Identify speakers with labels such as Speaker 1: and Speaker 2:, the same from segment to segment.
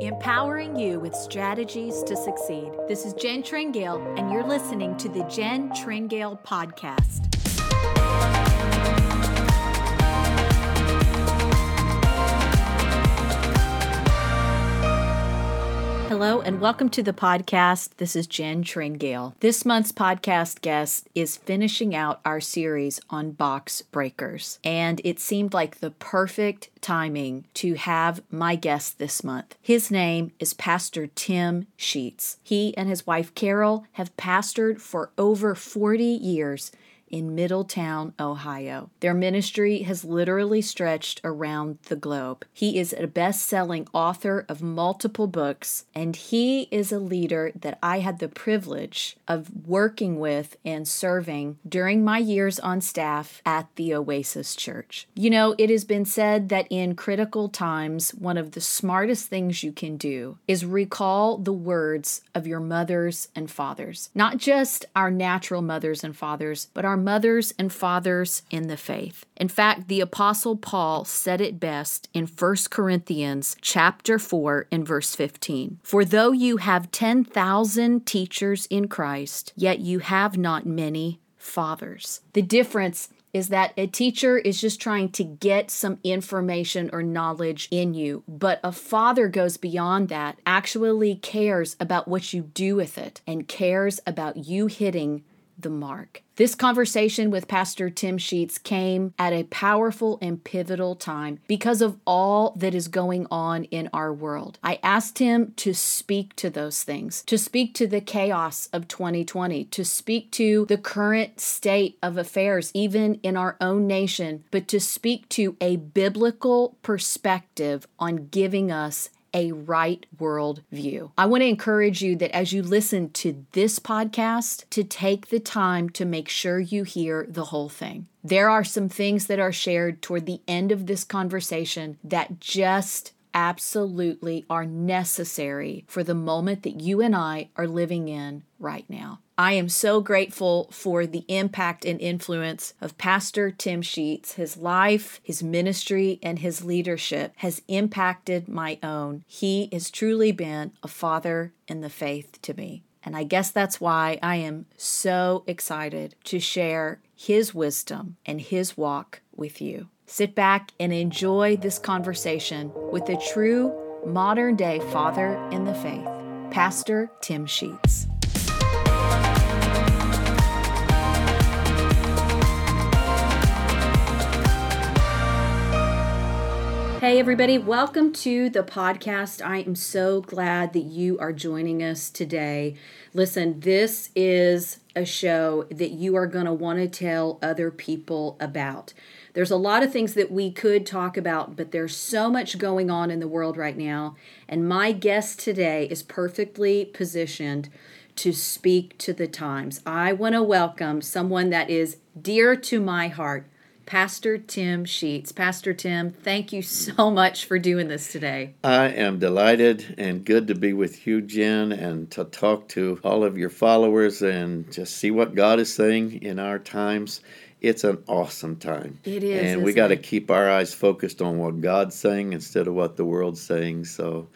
Speaker 1: empowering you with strategies to succeed. This is Jen Tringale, and you're listening to the Jen Tringale Podcast. Hello and welcome to the podcast. This is Jen Tringale. This month's podcast guest is finishing out our series on box breakers, and it seemed like the perfect timing to have my guest this month. His name is Pastor Tim Sheets. He and his wife Carol have pastored for over 40 years in Middletown, Ohio. Their ministry has literally stretched around the globe. He is a best selling author of multiple books, and he is a leader that I had the privilege of working with and serving during my years on staff at the Oasis Church. You know, it has been said that in critical times, one of the smartest things you can do is recall the words of your mothers and fathers, not just our natural mothers and fathers, but our mothers and fathers in the faith. In fact, the apostle Paul said it best in 1 Corinthians chapter 4 in verse 15. For though you have 10,000 teachers in Christ, yet you have not many fathers. The difference is that a teacher is just trying to get some information or knowledge in you, but a father goes beyond that, actually cares about what you do with it, and cares about you hitting the mark. This conversation with Pastor Tim Sheets came at a powerful and pivotal time because of all that is going on in our world. I asked him to speak to those things, to speak to the chaos of 2020, to speak to the current state of affairs, even in our own nation, but to speak to a biblical perspective on giving us a right world view. I want to encourage you that as you listen to this podcast, to take the time to make sure you hear the whole thing. There are some things that are shared toward the end of this conversation that just absolutely are necessary for the moment that you and I are living in right now. I am so grateful for the impact and influence of Pastor Tim Sheets. His life, his ministry, and his leadership has impacted my own. He has truly been a father in the faith to me. And I guess that's why I am so excited to share his wisdom and his walk with you. Sit back and enjoy this conversation with a true modern day father in the faith, Pastor Tim Sheets. Hey, everybody, welcome to the podcast. I am so glad that you are joining us today. Listen, this is a show that you are going to want to tell other people about. There's a lot of things that we could talk about, but there's so much going on in the world right now. And my guest today is perfectly positioned to speak to the times. I want to welcome someone that is dear to my heart. Pastor Tim Sheets. Pastor Tim, thank you so much for doing this today.
Speaker 2: I am delighted and good to be with you, Jen, and to talk to all of your followers and just see what God is saying in our times. It's an awesome time.
Speaker 1: It is.
Speaker 2: And we got to keep our eyes focused on what God's saying instead of what the world's saying. So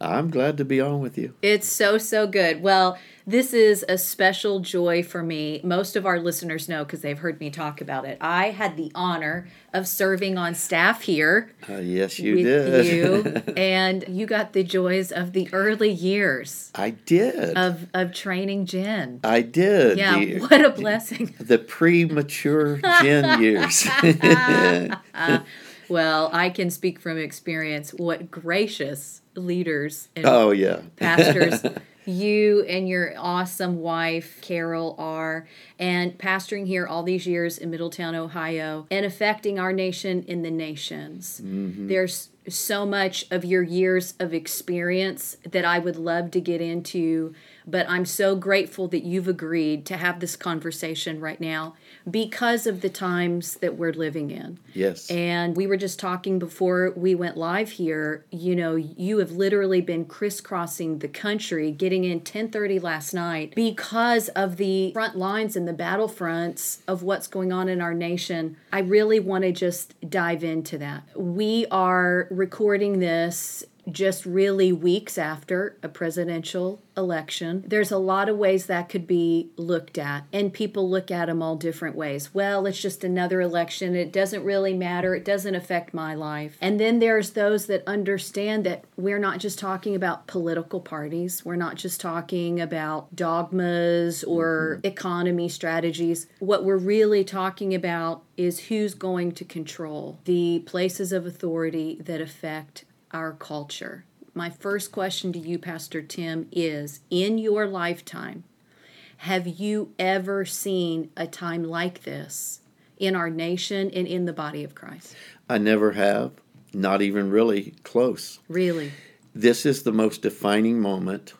Speaker 2: I'm glad to be on with you.
Speaker 1: It's so, so good. Well, this is a special joy for me. Most of our listeners know because they've heard me talk about it. I had the honor of serving on staff here.
Speaker 2: Uh, yes, you
Speaker 1: with
Speaker 2: did.
Speaker 1: you, and you got the joys of the early years
Speaker 2: I did.
Speaker 1: of of training Jen.
Speaker 2: I did.
Speaker 1: Yeah,
Speaker 2: The-
Speaker 1: what a blessing.
Speaker 2: The premature Jen years.
Speaker 1: Well, I can speak from experience what gracious leaders and
Speaker 2: oh, yeah.
Speaker 1: pastors you and your awesome wife Carol are and pastoring here all these years in Middletown, Ohio and affecting our nation in the nations. Mm-hmm. There's so much of your years of experience that I would love to get into, but I'm so grateful that you've agreed to have this conversation right now because of the times that we're living in.
Speaker 2: Yes.
Speaker 1: And we were just talking before we went live here, you know, you have literally been crisscrossing the country, getting in 10:30 last night because of the front lines and the battlefronts of what's going on in our nation. I really want to just dive into that. We are recording this just really weeks after a presidential election. There's a lot of ways that could be looked at, and people look at them all different ways. Well, it's just another election. It doesn't really matter. It doesn't affect my life. And then there's those that understand that we're not just talking about political parties, we're not just talking about dogmas or mm-hmm. economy strategies. What we're really talking about is who's going to control the places of authority that affect our culture. My first question to you, Pastor Tim, is In your lifetime, have you ever seen a time like this in our nation and in the body of Christ?
Speaker 2: I never have, not even really close.
Speaker 1: Really?
Speaker 2: This is the most defining moment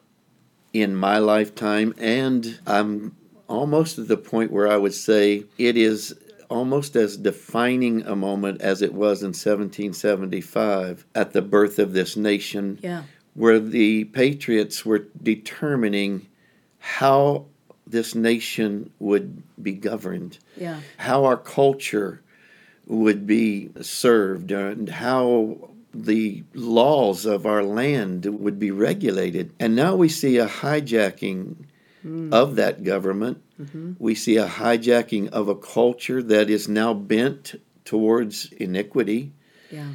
Speaker 2: in my lifetime, and I'm almost at the point where I would say it is almost as defining a moment as it was in 1775 at the birth of this nation,
Speaker 1: yeah.
Speaker 2: where the patriots were determining how this nation would be governed,
Speaker 1: yeah.
Speaker 2: how our culture would be served, and how the laws of our land would be regulated. And now we see a hijacking mm. of that government. Mm-hmm. We see a hijacking of a culture that is now bent towards iniquity.
Speaker 1: Yeah.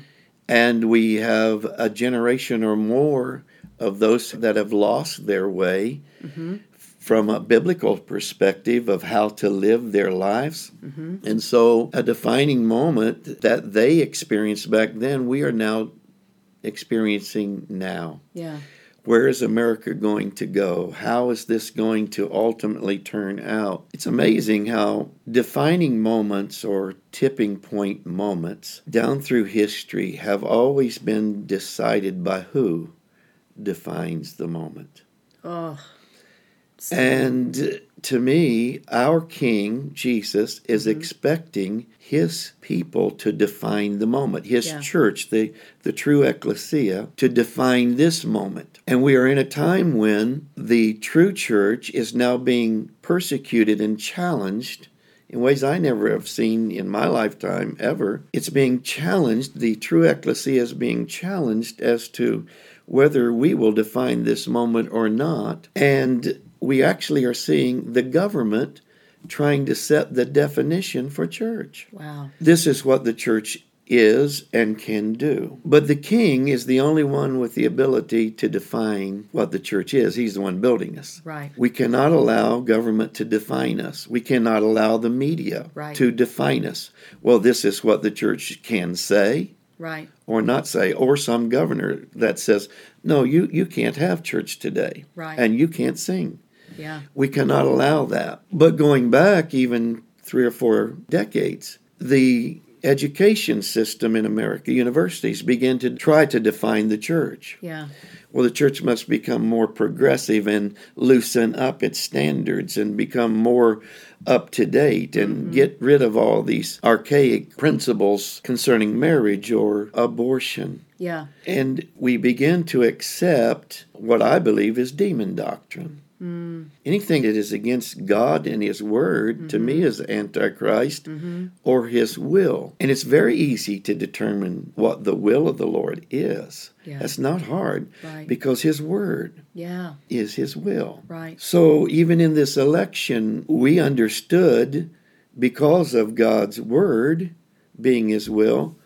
Speaker 2: And we have a generation or more of those that have lost their way mm-hmm. from a biblical perspective of how to live their lives. Mm-hmm. And so, a defining moment that they experienced back then, we are now experiencing now.
Speaker 1: Yeah.
Speaker 2: Where is America going to go? How is this going to ultimately turn out? It's amazing how defining moments or tipping point moments down through history have always been decided by who defines the moment.
Speaker 1: Oh.
Speaker 2: And to me, our King, Jesus, is mm-hmm. expecting his people to define the moment, his yeah. church, the, the true ecclesia, to define this moment. And we are in a time when the true church is now being persecuted and challenged in ways I never have seen in my lifetime ever. It's being challenged, the true ecclesia is being challenged as to whether we will define this moment or not. And we actually are seeing the government trying to set the definition for church.
Speaker 1: Wow.
Speaker 2: This is what the church is and can do. But the king is the only one with the ability to define what the church is. He's the one building us.
Speaker 1: Right.
Speaker 2: We cannot allow government to define us. We cannot allow the media
Speaker 1: right.
Speaker 2: to define us. Well, this is what the church can say.
Speaker 1: Right.
Speaker 2: Or not say, or some governor that says, no, you, you can't have church today.
Speaker 1: Right.
Speaker 2: And you can't sing.
Speaker 1: Yeah.
Speaker 2: We cannot allow that. But going back even three or four decades, the education system in America, universities, began to try to define the church.
Speaker 1: Yeah.
Speaker 2: Well, the church must become more progressive and loosen up its standards and become more up to date and mm-hmm. get rid of all these archaic principles concerning marriage or abortion.
Speaker 1: Yeah.
Speaker 2: And we begin to accept what I believe is demon doctrine. Mm. Anything that is against God and His Word, mm-hmm. to me, mm-hmm. is Antichrist mm-hmm. or His will. And it's very easy to determine what the will of the Lord is. Yeah. That's not hard
Speaker 1: right.
Speaker 2: because His Word
Speaker 1: yeah.
Speaker 2: is His will.
Speaker 1: Right.
Speaker 2: So even in this election, we understood because of God's Word being His will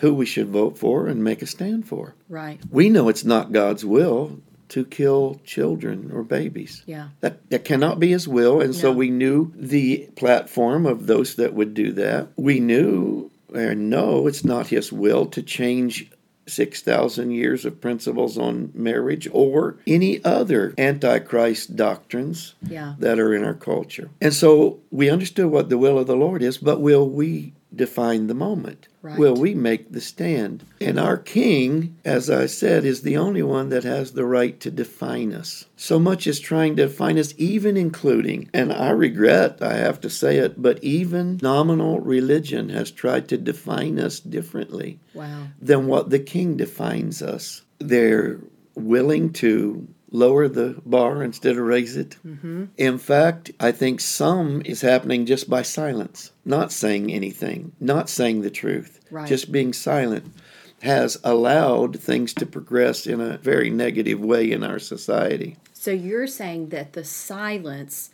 Speaker 2: who we should vote for and make a stand for.
Speaker 1: Right.
Speaker 2: We know it's not God's will to kill children or babies.
Speaker 1: Yeah.
Speaker 2: That, that cannot be his will. And no. so we knew the platform of those that would do that. We knew and no, it's not his will to change 6,000 years of principles on marriage or any other antichrist doctrines
Speaker 1: yeah.
Speaker 2: that are in our culture. And so we understood what the will of the Lord is, but will we define the moment?
Speaker 1: Right.
Speaker 2: Will we make the stand? And our king, as I said, is the only one that has the right to define us. So much is trying to define us, even including, and I regret, I have to say it, but even nominal religion has tried to define us differently
Speaker 1: wow.
Speaker 2: than what the king defines us. They're willing to lower the bar instead of raise it. Mm-hmm. In fact, I think some is happening just by silence, not saying anything, not saying the truth,
Speaker 1: right.
Speaker 2: just being silent. has allowed things to progress in a very negative way in our society.
Speaker 1: So you're saying that the silence,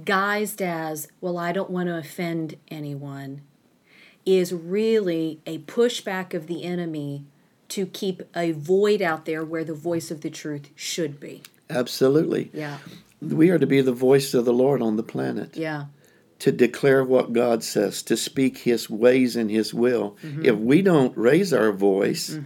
Speaker 1: guised as, well, I don't want to offend anyone, is really a pushback of the enemy to keep a void out there where the voice of the truth should be.
Speaker 2: Absolutely.
Speaker 1: Yeah.
Speaker 2: We are to be the voice of the Lord on the planet.
Speaker 1: Yeah.
Speaker 2: To declare what God says, to speak His ways and His will.
Speaker 1: Mm-hmm.
Speaker 2: If we don't raise our voice,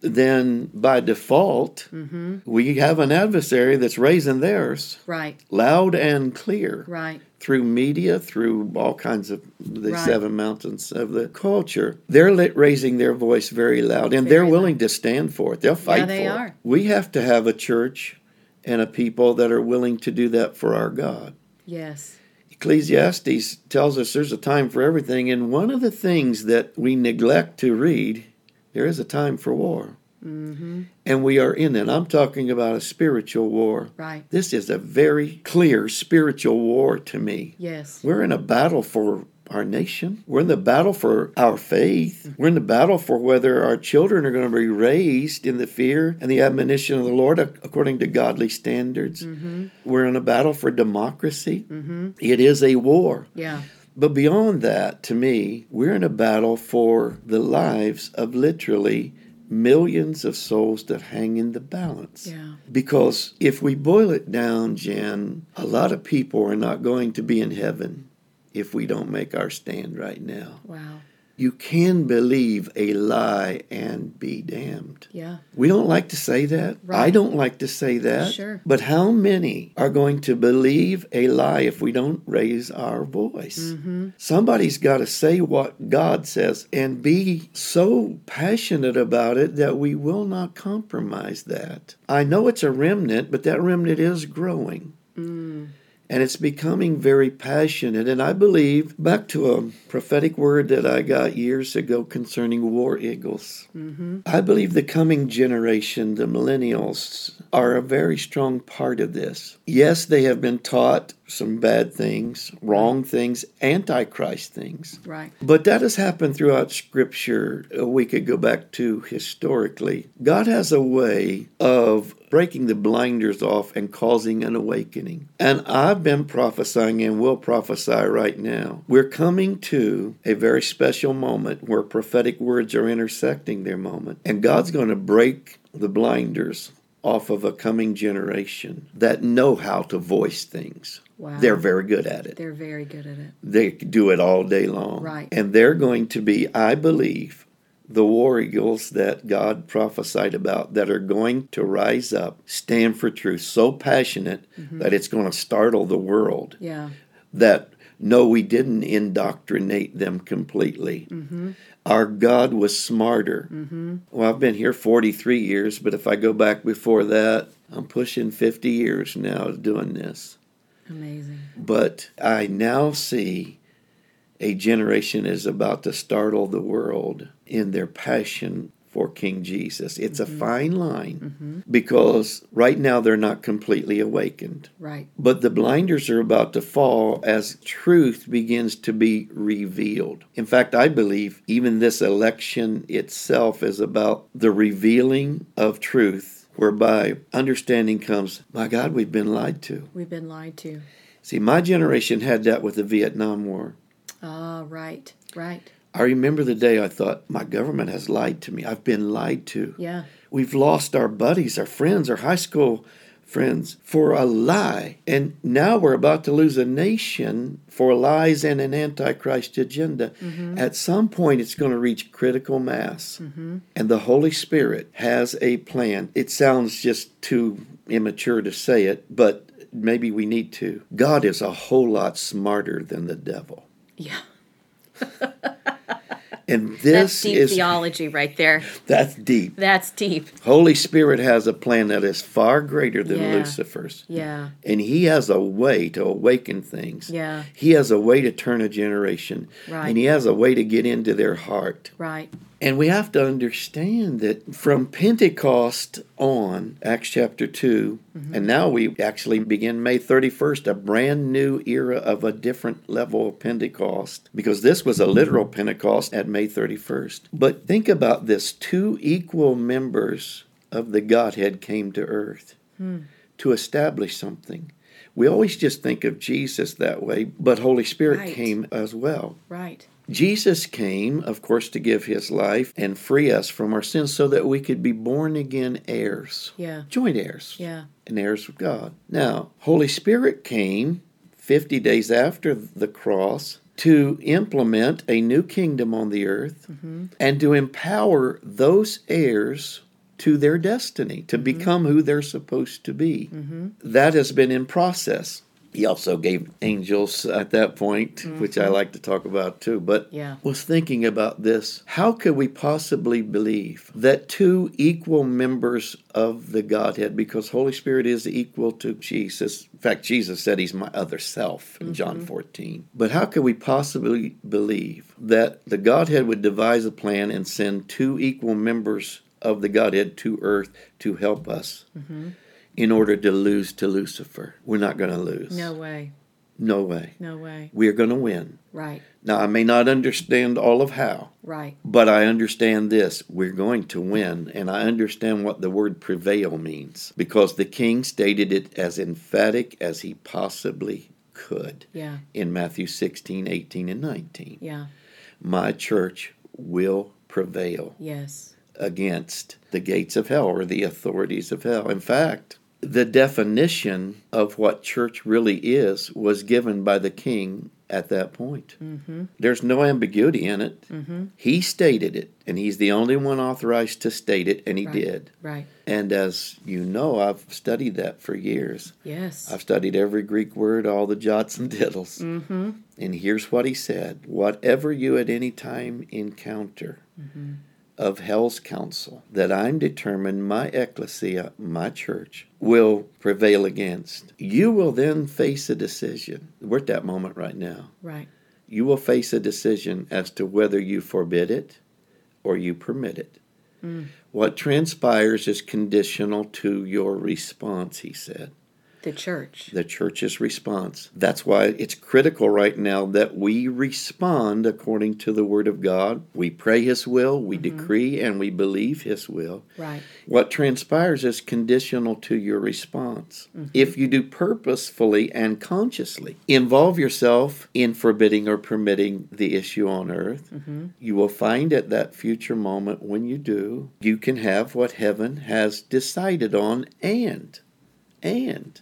Speaker 2: then by default,
Speaker 1: Mm-hmm.
Speaker 2: we have an adversary that's raising theirs
Speaker 1: Right.
Speaker 2: loud and clear
Speaker 1: Right.
Speaker 2: through media, through all kinds of the
Speaker 1: Right.
Speaker 2: seven mountains of the culture. They're raising their voice very loud, and they're
Speaker 1: Very
Speaker 2: willing to stand for it. They'll fight
Speaker 1: they
Speaker 2: for
Speaker 1: are.
Speaker 2: it. We have to have a church and a people that are willing to do that for our God.
Speaker 1: Yes.
Speaker 2: Ecclesiastes tells us there's a time for everything, and one of the things that we neglect to read, there is a time for war.
Speaker 1: Mm-hmm.
Speaker 2: And we are in it. I'm talking about a spiritual war.
Speaker 1: Right.
Speaker 2: This is a very clear spiritual war to me.
Speaker 1: Yes.
Speaker 2: We're in a battle for our nation. We're in the battle for our faith. Mm-hmm. We're in the battle for whether our children are going to be raised in the fear and the admonition of the Lord according to godly standards. Mm-hmm. We're in a battle for democracy. Mm-hmm. It is a war.
Speaker 1: Yeah.
Speaker 2: But beyond that, to me, we're in a battle for the lives of literally millions of souls that hang in the balance.
Speaker 1: Yeah.
Speaker 2: Because if we boil it down, Jan, a lot of people are not going to be in heaven if we don't make our stand right now.
Speaker 1: Wow.
Speaker 2: You can believe a lie and be damned.
Speaker 1: Yeah.
Speaker 2: We don't like to say that. I don't like to say that.
Speaker 1: Sure.
Speaker 2: But how many are going to believe a lie if we don't raise our voice?
Speaker 1: Mm-hmm.
Speaker 2: Somebody's got to say what God says and be so passionate about it that we will not compromise that. I know it's a remnant, but that remnant is growing.
Speaker 1: Mm.
Speaker 2: And it's becoming very passionate. And I believe, back to a prophetic word that I got years ago concerning war eagles,
Speaker 1: Mm-hmm.
Speaker 2: I believe the coming generation, the millennials, are a very strong part of this. Yes, they have been taught some bad things, wrong things, antichrist things.
Speaker 1: Right.
Speaker 2: But that has happened throughout Scripture. Uh, We could go back to historically. God has a way of breaking the blinders off and causing an awakening. And I've been prophesying and will prophesy right now. We're coming to a very special moment where prophetic words are intersecting their moment. And God's going to break the blinders off of a coming generation that know how to voice things.
Speaker 1: Wow.
Speaker 2: They're very good at it
Speaker 1: They're very good at it.
Speaker 2: they do it all day long.
Speaker 1: Right.
Speaker 2: And they're going to be, I believe, the war eagles that God prophesied about that are going to rise up, stand for truth, so passionate mm-hmm. that it's going to startle the world.
Speaker 1: Yeah.
Speaker 2: That no, we didn't indoctrinate them completely. Mm-hmm. Our God was smarter. Mm-hmm. Well, I've been here 43 years, but if I go back before that, I'm pushing 50 years now of doing this.
Speaker 1: Amazing.
Speaker 2: But I now see a generation is about to startle the world in their passion for King Jesus. It's a mm-hmm. fine line mm-hmm. because right now they're not completely awakened.
Speaker 1: Right.
Speaker 2: But the blinders are about to fall as truth begins to be revealed. In fact, I believe even this election itself is about the revealing of truth, whereby understanding comes, my God, we've been lied to.
Speaker 1: We've been lied to.
Speaker 2: See, my generation had that with the Vietnam War.
Speaker 1: Ah, right. Right.
Speaker 2: I remember the day I thought, my government has lied to me. I've been lied to.
Speaker 1: Yeah.
Speaker 2: We've lost our buddies, our friends, our high school friends for a lie. And now we're about to lose a nation for lies and an antichrist agenda. Mm-hmm. At some point, it's going to reach critical mass. Mm-hmm. And the Holy Spirit has a plan. It sounds just too immature to say it, but maybe we need to. God is a whole lot smarter than the devil.
Speaker 1: Yeah.
Speaker 2: And
Speaker 1: That's
Speaker 2: this
Speaker 1: deep
Speaker 2: is
Speaker 1: theology right there.
Speaker 2: that's deep.
Speaker 1: That's deep.
Speaker 2: Holy Spirit has a plan that is far greater than
Speaker 1: Yeah.
Speaker 2: Lucifer's.
Speaker 1: Yeah.
Speaker 2: And he has a way to awaken things.
Speaker 1: Yeah.
Speaker 2: He has a way to turn a generation.
Speaker 1: Right.
Speaker 2: And he has a way to get into their heart.
Speaker 1: Right.
Speaker 2: And we have to understand that from Pentecost on, Acts chapter 2, mm-hmm. and now we actually begin May 31st, a brand new era of a different level of Pentecost, because this was a literal Pentecost at May 31st. But think about this two equal members of the Godhead came to earth hmm. to establish something. We always just think of Jesus that way, but Holy Spirit right. came as well.
Speaker 1: Right.
Speaker 2: Jesus came, of course, to give his life and free us from our sins so that we could be born again heirs.
Speaker 1: Yeah.
Speaker 2: Joint heirs.
Speaker 1: Yeah.
Speaker 2: And heirs of God. Now, Holy Spirit came 50 days after the cross to implement a new kingdom on the earth mm-hmm. and to empower those heirs to their destiny, to mm-hmm. become who they're supposed to be. Mm-hmm. That has been in process he also gave angels at that point, mm-hmm. which I like to talk about too. But
Speaker 1: yeah.
Speaker 2: was thinking about this. How could we possibly believe that two equal members of the Godhead, because Holy Spirit is equal to Jesus. In fact, Jesus said he's my other self in mm-hmm. John 14. But how could we possibly believe that the Godhead would devise a plan and send two equal members of the Godhead to earth to help us? Mm-hmm in order to lose to Lucifer. We're not going to lose.
Speaker 1: No way.
Speaker 2: No way.
Speaker 1: No way.
Speaker 2: We're going to win.
Speaker 1: Right.
Speaker 2: Now, I may not understand all of how.
Speaker 1: Right.
Speaker 2: But I understand this. We're going to win. And I understand what the word prevail means because the king stated it as emphatic as he possibly could.
Speaker 1: Yeah.
Speaker 2: In Matthew 16, 18, and 19.
Speaker 1: Yeah.
Speaker 2: My church will prevail.
Speaker 1: Yes.
Speaker 2: Against the gates of hell or the authorities of hell. In fact, the definition of what church really is was given by the king at that point. Mm-hmm. There's no ambiguity in it. Mm-hmm. He stated it, and he's the only one authorized to state it, and he
Speaker 1: right.
Speaker 2: did.
Speaker 1: Right.
Speaker 2: And as you know, I've studied that for years.
Speaker 1: Yes.
Speaker 2: I've studied every Greek word, all the jots and tittles. Mm-hmm. And here's what he said Whatever you at any time encounter, mm-hmm of hell's counsel that I'm determined my ecclesia, my church, will prevail against. You will then face a decision. We're at that moment right now.
Speaker 1: Right.
Speaker 2: You will face a decision as to whether you forbid it or you permit it. Mm. What transpires is conditional to your response, he said.
Speaker 1: The church.
Speaker 2: The church's response. That's why it's critical right now that we respond according to the Word of God. We pray His will, we mm-hmm. decree, and we believe His will.
Speaker 1: Right.
Speaker 2: What transpires is conditional to your response. Mm-hmm. If you do purposefully and consciously involve yourself in forbidding or permitting the issue on earth, mm-hmm. you will find at that future moment when you do, you can have what heaven has decided on and and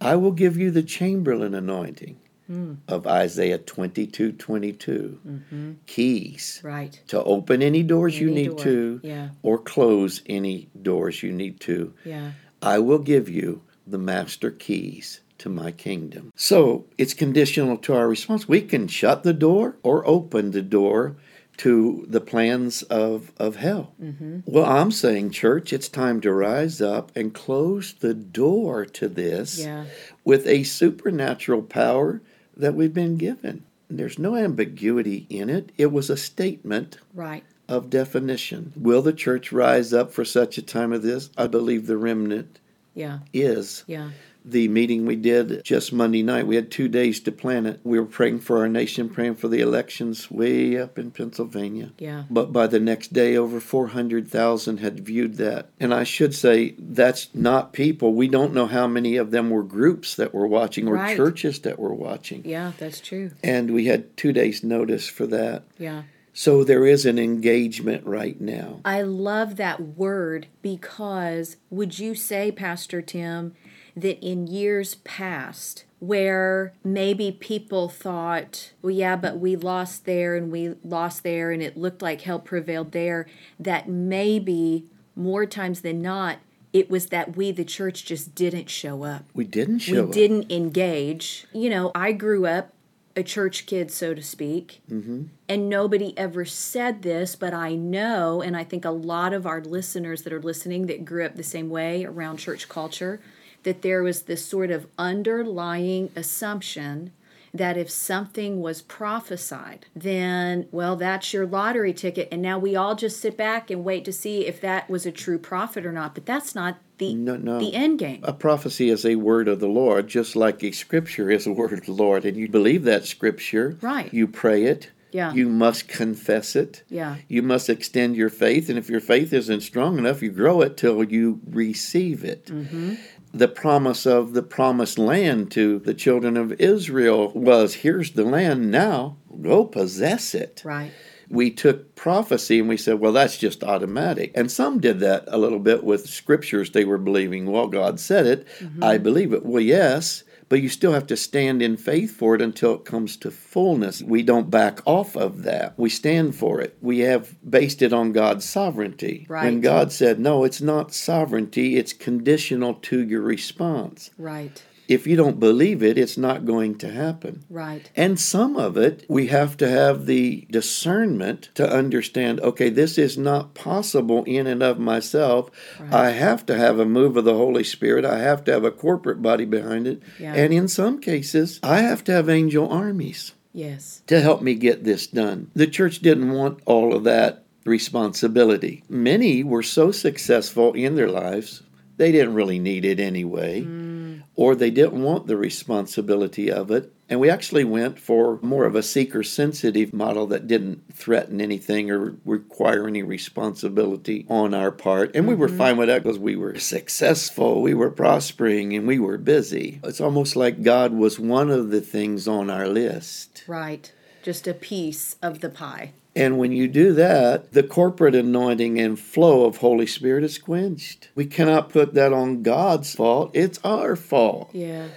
Speaker 2: I will give you the Chamberlain anointing mm. of Isaiah 22 22. Mm-hmm. Keys.
Speaker 1: Right.
Speaker 2: To open any doors any you need
Speaker 1: door.
Speaker 2: to
Speaker 1: yeah.
Speaker 2: or close any doors you need to.
Speaker 1: Yeah.
Speaker 2: I will give you the master keys to my kingdom. So it's conditional to our response. We can shut the door or open the door to the plans of, of hell. Mm-hmm. Well, I'm saying, church, it's time to rise up and close the door to this
Speaker 1: yeah.
Speaker 2: with a supernatural power that we've been given. There's no ambiguity in it. It was a statement
Speaker 1: right.
Speaker 2: of definition. Will the church rise up for such a time as this? I believe the remnant
Speaker 1: yeah.
Speaker 2: is.
Speaker 1: Yeah
Speaker 2: the meeting we did just Monday night. We had two days to plan it. We were praying for our nation, praying for the elections way up in Pennsylvania.
Speaker 1: Yeah.
Speaker 2: But by the next day, over 400,000 had viewed that. And I should say, that's not people. We don't know how many of them were groups that were watching or
Speaker 1: right.
Speaker 2: churches that were watching.
Speaker 1: Yeah, that's true.
Speaker 2: And we had two days' notice for that.
Speaker 1: Yeah.
Speaker 2: So there is an engagement right now.
Speaker 1: I love that word because would you say, Pastor Tim, that in years past, where maybe people thought, well, yeah, but we lost there and we lost there and it looked like hell prevailed there, that maybe more times than not, it was that we, the church, just didn't show up.
Speaker 2: We didn't show we
Speaker 1: up. We didn't engage. You know, I grew up a church kid, so to speak. Mm-hmm. And nobody ever said this, but I know, and I think a lot of our listeners that are listening that grew up the same way around church culture, that there was this sort of underlying assumption that if something was prophesied, then, well, that's your lottery ticket. And now we all just sit back and wait to see if that was a true prophet or not. But that's not the,
Speaker 2: No, no.
Speaker 1: the end game.
Speaker 2: A prophecy is a word of the Lord, just like a scripture is a word of the Lord. And you believe that scripture.
Speaker 1: Right.
Speaker 2: You pray it.
Speaker 1: Yeah.
Speaker 2: You must confess it.
Speaker 1: Yeah.
Speaker 2: You must extend your faith. And if your faith isn't strong enough, you grow it till you receive it.
Speaker 1: Mm-hmm.
Speaker 2: The promise of the promised land to the children of Israel was here's the land now, go possess it
Speaker 1: Right.
Speaker 2: we took prophecy and we said, well, that's just automatic. And some did that a little bit with scriptures they were believing. Well, God said it. Mm-hmm. I believe it. Well, yes, but you still have to stand in faith for it until it comes to fullness. We don't back off of that. We stand for it. We have based it on God's sovereignty.
Speaker 1: Right.
Speaker 2: And God said, no, it's not sovereignty, it's conditional to your response.
Speaker 1: Right.
Speaker 2: If you don't believe it, it's not going to happen.
Speaker 1: Right.
Speaker 2: And some of it, we have to have the discernment to understand okay, this is not possible in and of myself. I have to have a move of the Holy Spirit. I have to have a corporate body behind it.
Speaker 1: Yeah.
Speaker 2: And in some cases, I have to have angel armies
Speaker 1: Yes.
Speaker 2: to help me get this done. The church didn't want all of that responsibility. Many were so successful in their lives, they didn't really need it anyway, mm. Or they didn't want the responsibility of it. And we actually went for more of a seeker sensitive model that didn't threaten anything or require any responsibility on our part. And we were mm-hmm. fine with that because we were successful, we were prospering, and we were busy. It's almost like God was one of the things on our list.
Speaker 1: Right. Just a piece of the pie.
Speaker 2: And when you do that, the corporate anointing and flow of Holy Spirit is quenched. We cannot put that on God's fault. It's our fault.
Speaker 1: Yeah.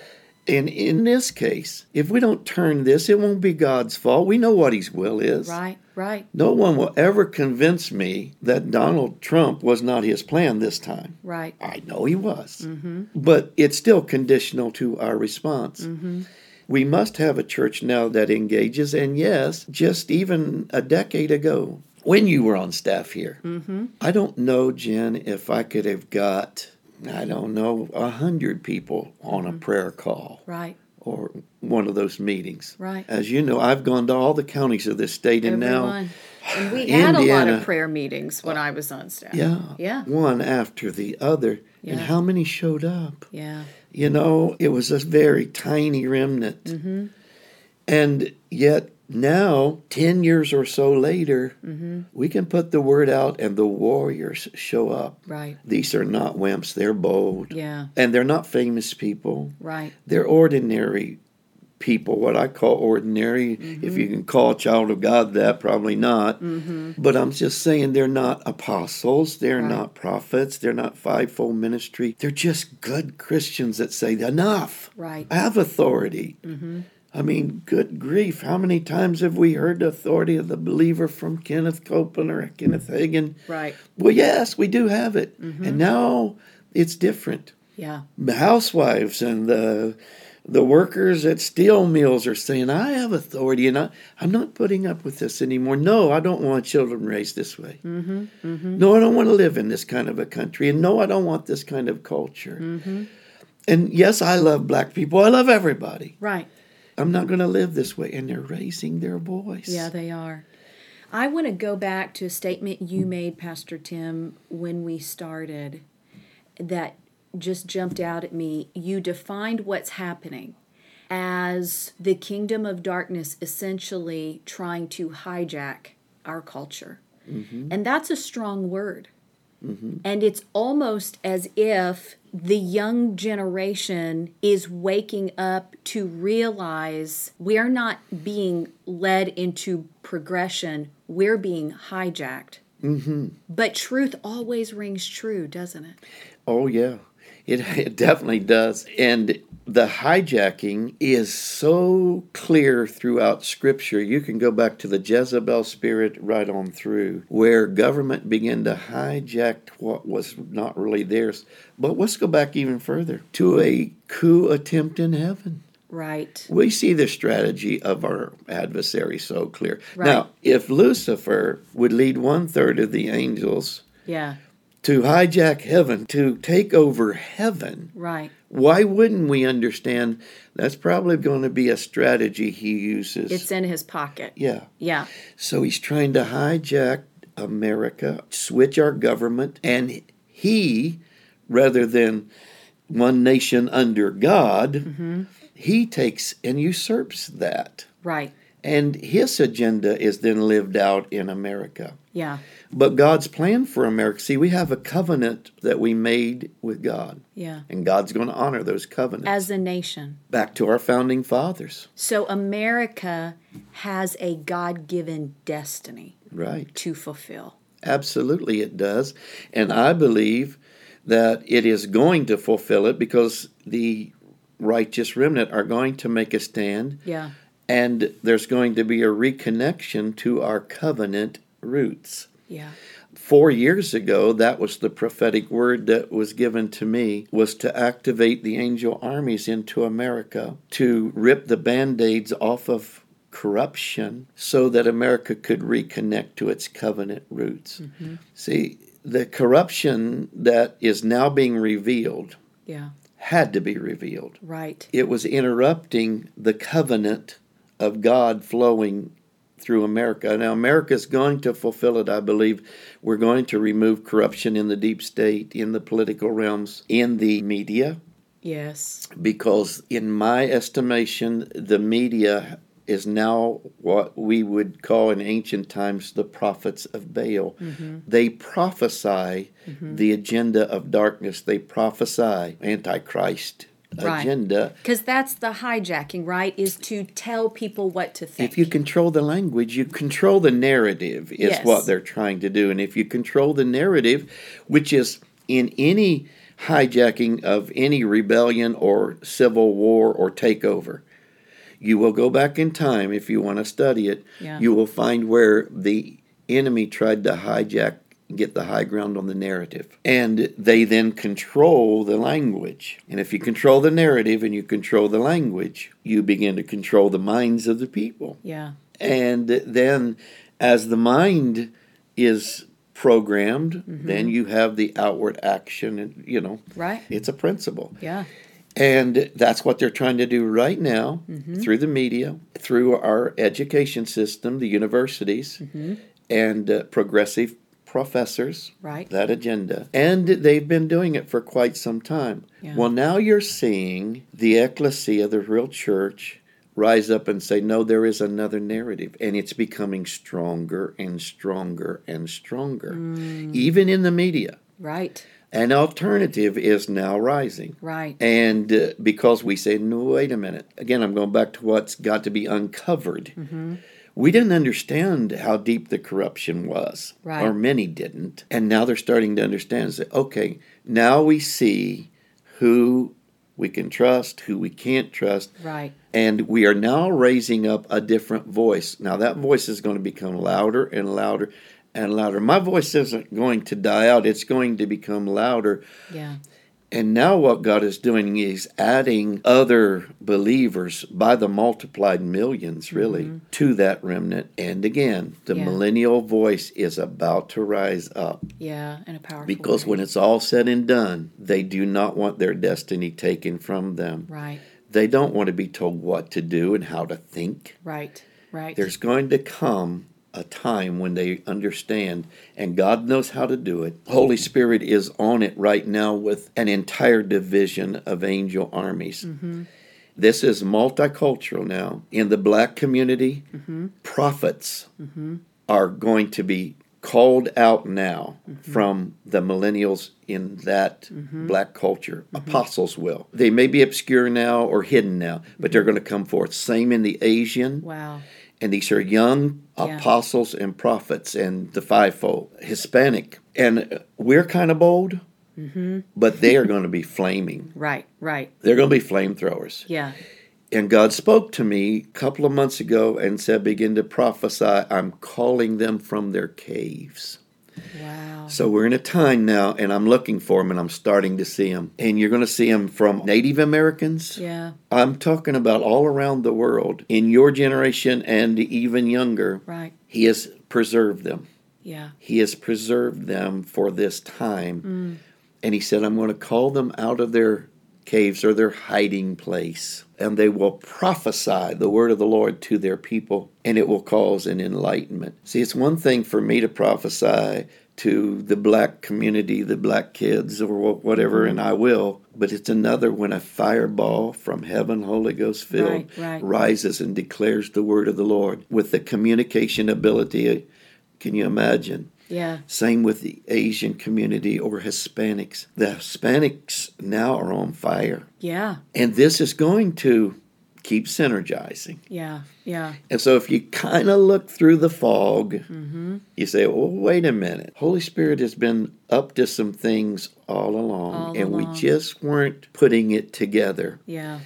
Speaker 2: And in this case, if we don't turn this, it won't be God's fault. We know what His will is.
Speaker 1: Right. Right.
Speaker 2: No one will ever convince me that Donald Trump was not his plan this time.
Speaker 1: Right.
Speaker 2: I know he was. Mm-hmm. But it's still conditional to our response. Mm-hmm. We must have a church now that engages. And yes, just even a decade ago, when you were on staff here, mm-hmm. I don't know, Jen, if I could have got, I don't know, a hundred people on a mm-hmm. prayer call
Speaker 1: Right.
Speaker 2: or one of those meetings.
Speaker 1: Right.
Speaker 2: As you know, I've gone to all the counties of this state, and now
Speaker 1: And we had a lot of prayer meetings when I was on staff.
Speaker 2: Yeah.
Speaker 1: Yeah.
Speaker 2: One after the other. And how many showed up?
Speaker 1: Yeah.
Speaker 2: You know, it was a very tiny remnant.
Speaker 1: Mm-hmm.
Speaker 2: And yet now, 10 years or so later,
Speaker 1: Mm-hmm.
Speaker 2: we can put the word out and the warriors show up.
Speaker 1: Right.
Speaker 2: These are not wimps, they're bold.
Speaker 1: Yeah.
Speaker 2: And they're not famous people,
Speaker 1: Right.
Speaker 2: they're ordinary people, what I call ordinary.
Speaker 1: Mm-hmm.
Speaker 2: If you mm-hmm. can call a child of God that, probably not. Mm-hmm. But I'm just saying they're not apostles, they're
Speaker 1: Right.
Speaker 2: not prophets, they're not fivefold ministry. They're just good Christians that say, enough.
Speaker 1: Right.
Speaker 2: I have authority. Mm-hmm. I mean, good grief. How many times have we heard the authority of the believer from Kenneth Copeland or Kenneth Hagin?
Speaker 1: Right.
Speaker 2: Well, yes, we do have it. And now it's different.
Speaker 1: Yeah.
Speaker 2: The housewives and the the workers at steel mills are saying, I have authority and I, I'm not putting up with this anymore. No, I don't want children raised this way. Mm-hmm, mm-hmm. No, I don't want to live in this kind of a country. And no, I don't want this kind of culture. Mm-hmm. And yes, I love black people. I love everybody.
Speaker 1: Right.
Speaker 2: I'm not going to live this way. And they're raising their voice.
Speaker 1: Yeah, they are. I want to go back to a statement you mm. made, Pastor Tim, when we started that just jumped out at me. You defined what's happening as the kingdom of darkness essentially trying to hijack our culture. And that's a strong word. And it's almost as if the young generation is waking up to realize we're not being led into progression, we're being hijacked. Mm-hmm. But truth always rings true, doesn't it?
Speaker 2: Oh, yeah. It, it definitely does. And the hijacking is so clear throughout Scripture. You can go back to the Jezebel spirit right on through, where government began to hijack what was not really theirs. But let's go back even further to a coup attempt in heaven.
Speaker 1: Right.
Speaker 2: We see the strategy of our adversary so clear.
Speaker 1: Right.
Speaker 2: Now, if Lucifer would lead one third of the angels
Speaker 1: Yeah.
Speaker 2: To hijack heaven, to take over heaven.
Speaker 1: Right.
Speaker 2: Why wouldn't we understand that's probably going to be a strategy he uses?
Speaker 1: It's in his pocket.
Speaker 2: yeah.
Speaker 1: Yeah.
Speaker 2: So he's trying to hijack America, switch our government, and he, rather than one nation under God, mm-hmm. he takes and usurps that.
Speaker 1: Right.
Speaker 2: And his agenda is then lived out in America.
Speaker 1: Yeah.
Speaker 2: But God's plan for America, see, we have a covenant that we made with God,
Speaker 1: Yeah.
Speaker 2: and God's going to honor those covenants.
Speaker 1: As a nation.
Speaker 2: Back to our founding fathers.
Speaker 1: So America has a God given destiny
Speaker 2: Right.
Speaker 1: to fulfill.
Speaker 2: Absolutely, it does. And I believe that it is going to fulfill it because the righteous remnant are going to make a stand,
Speaker 1: Yeah.
Speaker 2: And there's going to be a reconnection to our covenant roots.
Speaker 1: Yeah.
Speaker 2: Four years ago, that was the prophetic word that was given to me was to activate the angel armies into America to rip the band-aids off of corruption so that America could reconnect to its covenant roots. Mm-hmm. See, the corruption that is now being revealed
Speaker 1: Yeah.
Speaker 2: had to be revealed.
Speaker 1: Right.
Speaker 2: It was interrupting the covenant of God flowing through America. Now, America is going to fulfill it, I believe. We're going to remove corruption in the deep state, in the political realms, in the media,
Speaker 1: Yes.
Speaker 2: because, in my estimation, the media is now what we would call in ancient times the prophets of Baal. Mm-hmm. They prophesy mm-hmm. the agenda of darkness, they prophesy Antichrist
Speaker 1: Right.
Speaker 2: agenda.
Speaker 1: Because that's the hijacking, right? Is to tell people what to think.
Speaker 2: If you control the language, you control the narrative, is
Speaker 1: Yes.
Speaker 2: what they're trying to do. And if you control the narrative, which is in any hijacking of any rebellion or civil war or takeover, you will go back in time if you want to study it.
Speaker 1: Yeah.
Speaker 2: You will find where the enemy tried to hijack, get the high ground on the narrative. And they then control the language. And if you control the narrative and you control the language, you begin to control the minds of the people.
Speaker 1: yeah.
Speaker 2: And then as the mind is programmed, mm-hmm. then you have the outward action and you know,
Speaker 1: Right.
Speaker 2: it's a principle.
Speaker 1: Yeah.
Speaker 2: And that's what they're trying to do right now mm-hmm. through the media, through our education system, the universities, mm-hmm. and uh, progressive professors.
Speaker 1: Right.
Speaker 2: That agenda. And they've been doing it for quite some time.
Speaker 1: Yeah.
Speaker 2: Well, now you're seeing the ecclesia, the real church, rise up and say, no, there is another narrative. And it's becoming stronger and stronger and stronger, even in the media.
Speaker 1: Right.
Speaker 2: An alternative is now rising.
Speaker 1: Right.
Speaker 2: And uh, because we say, no, wait a minute. Again, I'm going back to what's got to be uncovered.
Speaker 1: Mm-hmm.
Speaker 2: We didn't understand how deep the corruption was,
Speaker 1: Right.
Speaker 2: or many didn't. And now they're starting to understand. Okay, now we see who we can trust, who we can't trust,
Speaker 1: Right.
Speaker 2: and we are now raising up a different voice. Now that voice is going to become louder and louder and louder. My voice isn't going to die out, it's going to become louder.
Speaker 1: Yeah.
Speaker 2: And now what God is doing is adding other believers by the multiplied 1000000s really mm-hmm. to that remnant. And again, the
Speaker 1: Yeah.
Speaker 2: millennial voice is about to rise up
Speaker 1: Yeah. In a powerful
Speaker 2: because
Speaker 1: way.
Speaker 2: when it's all said and done, they do not want their destiny taken from them.
Speaker 1: Right.
Speaker 2: They don't want to be told what to do and how to think.
Speaker 1: Right. Right.
Speaker 2: There's going to come a time when they understand, and God knows how to do it. Holy Spirit is on it right now with an entire division of angel armies. Mm-hmm. This is multicultural now. In the black community, mm-hmm. prophets mm-hmm. are going to be called out now from the millennials in that black culture. Apostles will. They may be obscure now or hidden now, but they're going to come forth. Same in the Asian
Speaker 1: wow.
Speaker 2: And these are young
Speaker 1: Yeah.
Speaker 2: apostles and prophets and the fivefold hispanic and we're kind of bold mm-hmm. but they are going to be flaming
Speaker 1: Right. Right.
Speaker 2: they're going to be flamethrowers
Speaker 1: Yeah.
Speaker 2: and god spoke to me a couple of months ago and said begin to prophesy i'm calling them from their caves
Speaker 1: Wow.
Speaker 2: so we're in a time now and i'm looking for them and i'm starting to see them and you're going to see them from native americans
Speaker 1: Yeah.
Speaker 2: i'm talking about all around the world in your generation and even younger
Speaker 1: Right.
Speaker 2: he has preserved them.
Speaker 1: Yeah.
Speaker 2: He has preserved them for this time.
Speaker 1: Mm.
Speaker 2: And he said, I'm going to call them out of their caves are their hiding place, and they will prophesy the word of the Lord to their people, and it will cause an enlightenment. See, it's one thing for me to prophesy to the black community, the black kids, or whatever, and I will. But it's another when a fireball from heaven, Holy Ghost filled,
Speaker 1: Right, right.
Speaker 2: rises and declares the word of the Lord with the communication ability. Can you imagine?
Speaker 1: Yeah.
Speaker 2: Same with the Asian community or Hispanics. The Hispanics now are on fire.
Speaker 1: Yeah.
Speaker 2: And this is going to keep synergizing.
Speaker 1: Yeah. Yeah.
Speaker 2: And so if you kind of look through the fog, mm-hmm. you say, well, wait a minute. Holy Spirit has been up to some things all along,
Speaker 1: All
Speaker 2: and
Speaker 1: along.
Speaker 2: we just weren't putting it together.
Speaker 1: Yeah.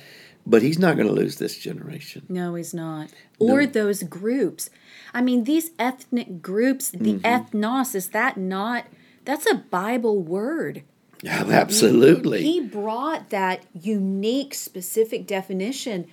Speaker 2: But he's not going to lose this generation.
Speaker 1: No, he's not. Or those groups. I mean, these ethnic groups, the mm-hmm. ethnos, is that not? That's a Bible word.
Speaker 2: Yeah, absolutely.
Speaker 1: He brought that unique, specific definition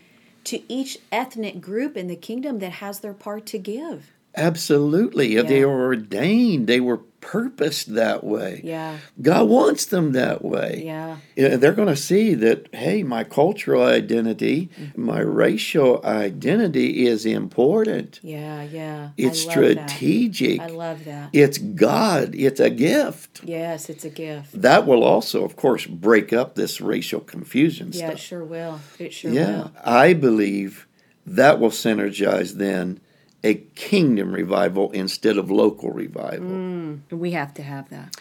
Speaker 1: to each ethnic group in the kingdom that has their part to give.
Speaker 2: Absolutely. They
Speaker 1: Yeah.
Speaker 2: were ordained, they were purposed that way.
Speaker 1: Yeah.
Speaker 2: God wants them that way.
Speaker 1: Yeah.
Speaker 2: Yeah, they're going to see that, hey, my cultural identity,
Speaker 1: Mm-hmm.
Speaker 2: my racial identity is important.
Speaker 1: Yeah. Yeah.
Speaker 2: It's
Speaker 1: I love that.
Speaker 2: strategic.
Speaker 1: I love that.
Speaker 2: It's God. It's a gift.
Speaker 1: Yes, it's a gift.
Speaker 2: That will also, of course, break up this racial confusion
Speaker 1: Yeah, it sure will. It sure
Speaker 2: Yeah,
Speaker 1: will.
Speaker 2: I believe that will synergize then a kingdom revival instead of local revival.
Speaker 1: Mm. We have to have that.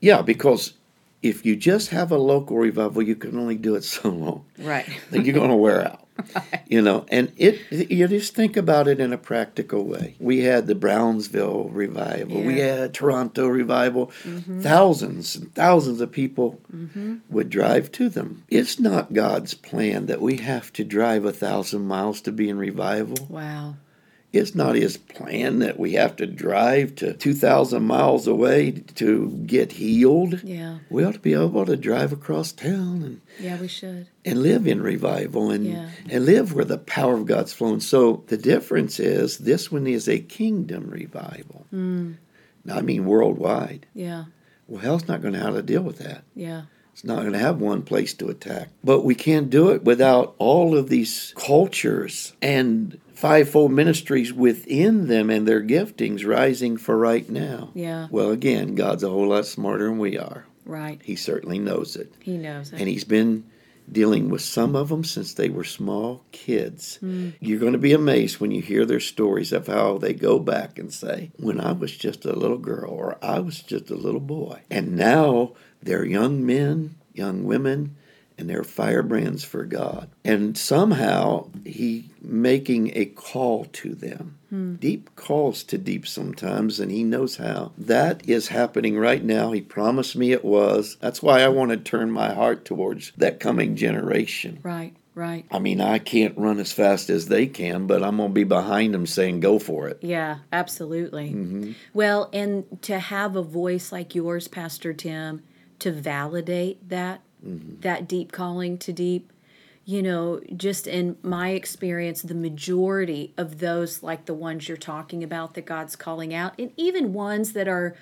Speaker 2: Yeah, because if you just have a local revival, you can only do it so long.
Speaker 1: Right.
Speaker 2: Then you're going to wear out. You know, and it you just think about it in a practical way. We had the Brownsville revival. We
Speaker 1: Yeah.
Speaker 2: had Toronto revival. Thousands and thousands of people would drive to them. It's not God's plan that we have to drive a thousand miles to be in revival.
Speaker 1: Wow.
Speaker 2: It's not his plan that we have to drive to 2,000 miles away to get healed.
Speaker 1: Yeah.
Speaker 2: We ought to be able to drive across town and,
Speaker 1: Yeah, we should.
Speaker 2: and live in revival and,
Speaker 1: Yeah.
Speaker 2: and live where the power of God's flowing. So the difference is this one is a kingdom revival.
Speaker 1: Mm.
Speaker 2: Now, I mean worldwide.
Speaker 1: Yeah.
Speaker 2: Well, hell's not going to know how to deal with that.
Speaker 1: Yeah.
Speaker 2: It's not going to have one place to attack. But we can't do it without all of these cultures and fivefold ministries within them and their giftings rising for right now.
Speaker 1: Yeah.
Speaker 2: Well, again, God's a whole lot smarter than we are.
Speaker 1: Right.
Speaker 2: He certainly knows it.
Speaker 1: He knows it.
Speaker 2: And He's been dealing with some of them since they were small kids. Hmm. You're going to be amazed when you hear their stories of how they go back and say, When I was just a little girl, or I was just a little boy. And now they're young men, young women, and they're firebrands for God. And somehow He making a call to them. Deep calls to deep sometimes, and he knows how. That is happening right now. He promised me it was. That's why I want to turn my heart towards that coming generation.
Speaker 1: right. Right.
Speaker 2: I mean, I can't run as fast as they can, but I'm going to be behind them saying, go for it.
Speaker 1: Yeah, absolutely.
Speaker 2: Mm-hmm.
Speaker 1: Well, and to have a voice like yours, Pastor Tim, to validate that
Speaker 2: Mm-hmm.
Speaker 1: that deep calling to deep, you know, just in my experience, the majority of those like the ones you're talking about that God's calling out, and even ones that are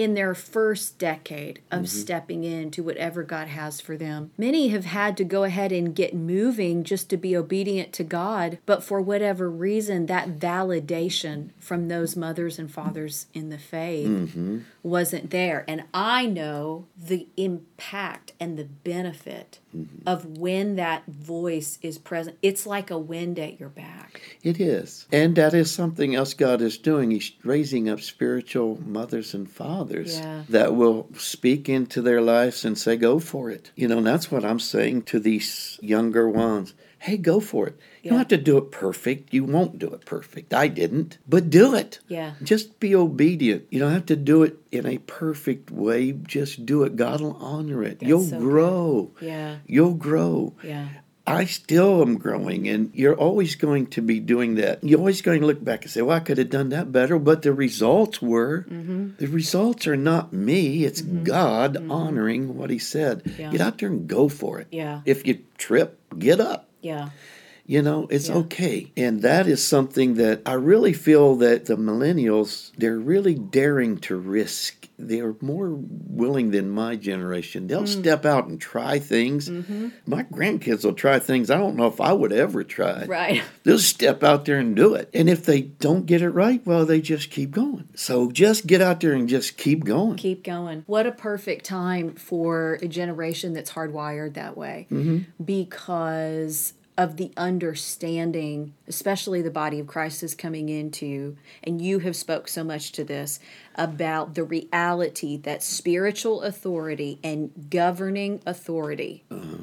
Speaker 1: in their first decade of mm-hmm. stepping into whatever God has for them. Many have had to go ahead and get moving just to be obedient to God, but for whatever reason, that validation from those mothers and fathers in the faith mm-hmm. wasn't there. And I know the impact and the benefit Mm-hmm. of when that voice is present. It's like a wind at your back.
Speaker 2: It is. And that is something else God is doing. He's raising up spiritual mothers and fathers
Speaker 1: Yeah.
Speaker 2: that will speak into their lives and say, go for it. You know, and that's what I'm saying to these younger ones. Hey, go for it. You don't have to do it perfect. You won't do it perfect. I didn't. But do it.
Speaker 1: Yeah.
Speaker 2: Just be obedient. You don't have to do it in a perfect way. Just do it. God will honor it. You'll
Speaker 1: so good.
Speaker 2: grow.
Speaker 1: Yeah.
Speaker 2: You'll grow.
Speaker 1: Yeah.
Speaker 2: I still am growing, and you're always going to be doing that. You're always going to look back and say, Well, I could have done that better, but the results were.
Speaker 1: Mm-hmm.
Speaker 2: The results are not me, it's God honoring what He said.
Speaker 1: Yeah.
Speaker 2: Get out there and go for it.
Speaker 1: Yeah.
Speaker 2: If you trip, get up.
Speaker 1: Yeah.
Speaker 2: You know, it's yeah. okay. And that is something that I really feel that the millennials, they're really daring to risk. They're more willing than my generation. They'll mm. step out and try things. Mm-hmm. My grandkids will try things I don't know if I would ever try.
Speaker 1: Right.
Speaker 2: They'll step out there and do it. And if they don't get it right, well, they just keep going. So just get out there and just keep going.
Speaker 1: Keep going. What a perfect time for a generation that's hardwired that way. Mm-hmm. Because of the understanding especially the body of christ is coming into and you have spoke so much to this about the reality that spiritual authority and governing authority uh-huh.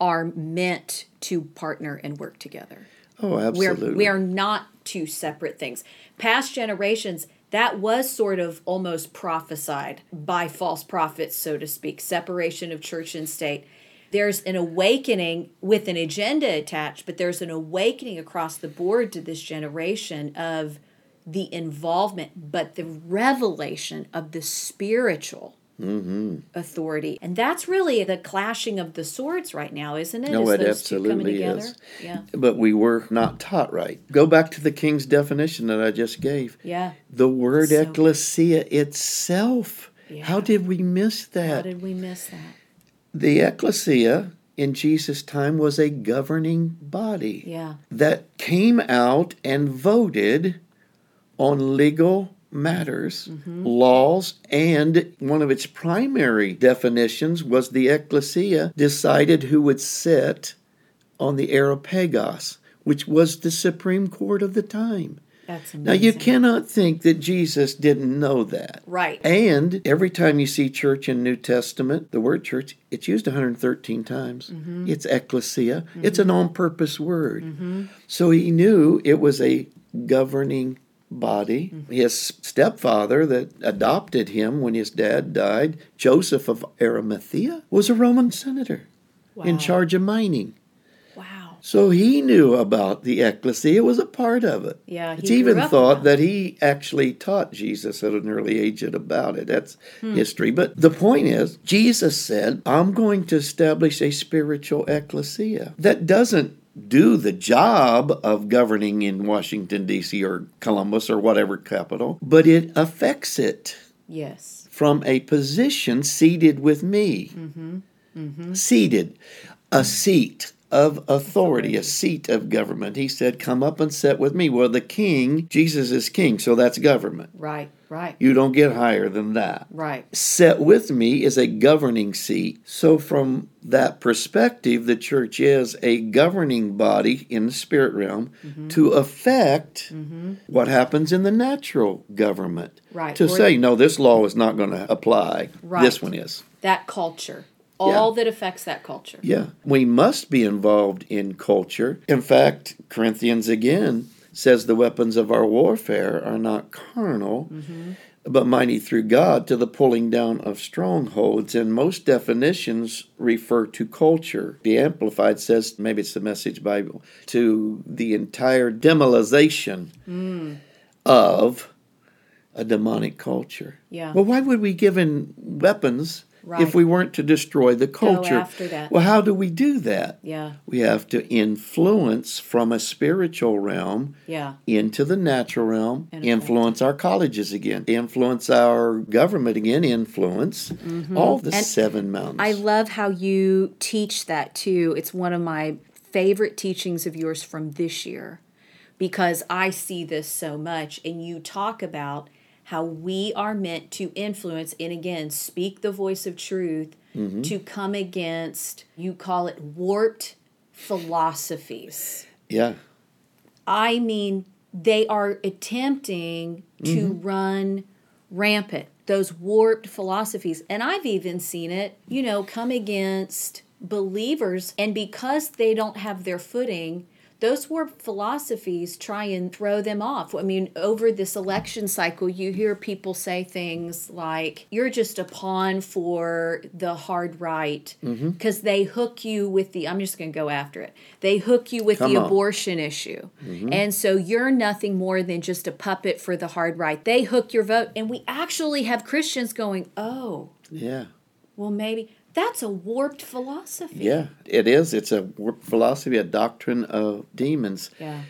Speaker 1: are meant to partner and work together.
Speaker 2: Oh absolutely
Speaker 1: we're, we are not two separate things. Past generations that was sort of almost prophesied by false prophets so to speak separation of church and state there's an awakening with an agenda attached, but there's an awakening across the board to this generation of the involvement, but the revelation of the spiritual mm-hmm. authority. And that's really the clashing of the swords right now, isn't it?
Speaker 2: No, is it absolutely is. Yeah. But we were not taught right. Go back to the king's definition that I just gave.
Speaker 1: Yeah.
Speaker 2: The word so, ecclesia itself. Yeah. How did we miss that?
Speaker 1: How did we miss that?
Speaker 2: The ecclesia in Jesus' time was a governing body
Speaker 1: yeah.
Speaker 2: that came out and voted on legal matters, mm-hmm. laws, and one of its primary definitions was the ecclesia decided who would sit on the Areopagus, which was the Supreme Court of the time.
Speaker 1: That's amazing.
Speaker 2: Now, you cannot think that Jesus didn't know that.
Speaker 1: Right.
Speaker 2: And every time you see church in New Testament, the word church, it's used 113 times. Mm-hmm. It's ecclesia, mm-hmm. it's an on purpose word. Mm-hmm. So he knew it was a governing body. Mm-hmm. His stepfather that adopted him when his dad died, Joseph of Arimathea, was a Roman senator wow. in charge of mining. So he knew about the ecclesia, it was a part of it.
Speaker 1: Yeah,
Speaker 2: it's even thought that he actually taught Jesus at an early age about it. That's hmm. history. But the point is, Jesus said, I'm going to establish a spiritual ecclesia that doesn't do the job of governing in Washington, D.C. or Columbus or whatever capital, but it affects it.
Speaker 1: Yes.
Speaker 2: From a position seated with me. Mm-hmm. Mm-hmm. Seated. A seat of authority, a seat of government. He said, Come up and sit with me. Well, the king, Jesus is king, so that's government.
Speaker 1: Right, right.
Speaker 2: You don't get higher than that.
Speaker 1: Right.
Speaker 2: Set with me is a governing seat. So, from that perspective, the church is a governing body in the spirit realm mm-hmm. to affect mm-hmm. what happens in the natural government.
Speaker 1: Right.
Speaker 2: To or say, no, this law is not going to apply. Right. This one is.
Speaker 1: That culture all yeah. that affects that culture.
Speaker 2: Yeah. We must be involved in culture. In fact, Corinthians again says the weapons of our warfare are not carnal, mm-hmm. but mighty through God to the pulling down of strongholds. And most definitions refer to culture. The Amplified says, maybe it's the Message Bible, to the entire demoralization mm. of a demonic culture.
Speaker 1: Yeah.
Speaker 2: Well, why would we give in weapons Right. if we weren't to destroy the culture. Well, how do we do that?
Speaker 1: Yeah.
Speaker 2: We have to influence from a spiritual realm
Speaker 1: yeah.
Speaker 2: into the natural realm, influence our colleges again, influence our government again, influence mm-hmm. all the and seven mountains.
Speaker 1: I love how you teach that too. It's one of my favorite teachings of yours from this year because I see this so much and you talk about – how we are meant to influence and again speak the voice of truth mm-hmm. to come against you call it warped philosophies
Speaker 2: yeah
Speaker 1: i mean they are attempting to mm-hmm. run rampant those warped philosophies and i've even seen it you know come against believers and because they don't have their footing those warped philosophies try and throw them off. I mean, over this election cycle, you hear people say things like, you're just a pawn for the hard right because mm-hmm. they hook you with the, I'm just going to go after it. They hook you with Come the on. abortion issue. Mm-hmm. And so you're nothing more than just a puppet for the hard right. They hook your vote. And we actually have Christians going, oh.
Speaker 2: Yeah.
Speaker 1: Well, maybe That's a warped philosophy.
Speaker 2: Yeah, it is. It's a warped philosophy, a doctrine of demons.
Speaker 1: Yeah.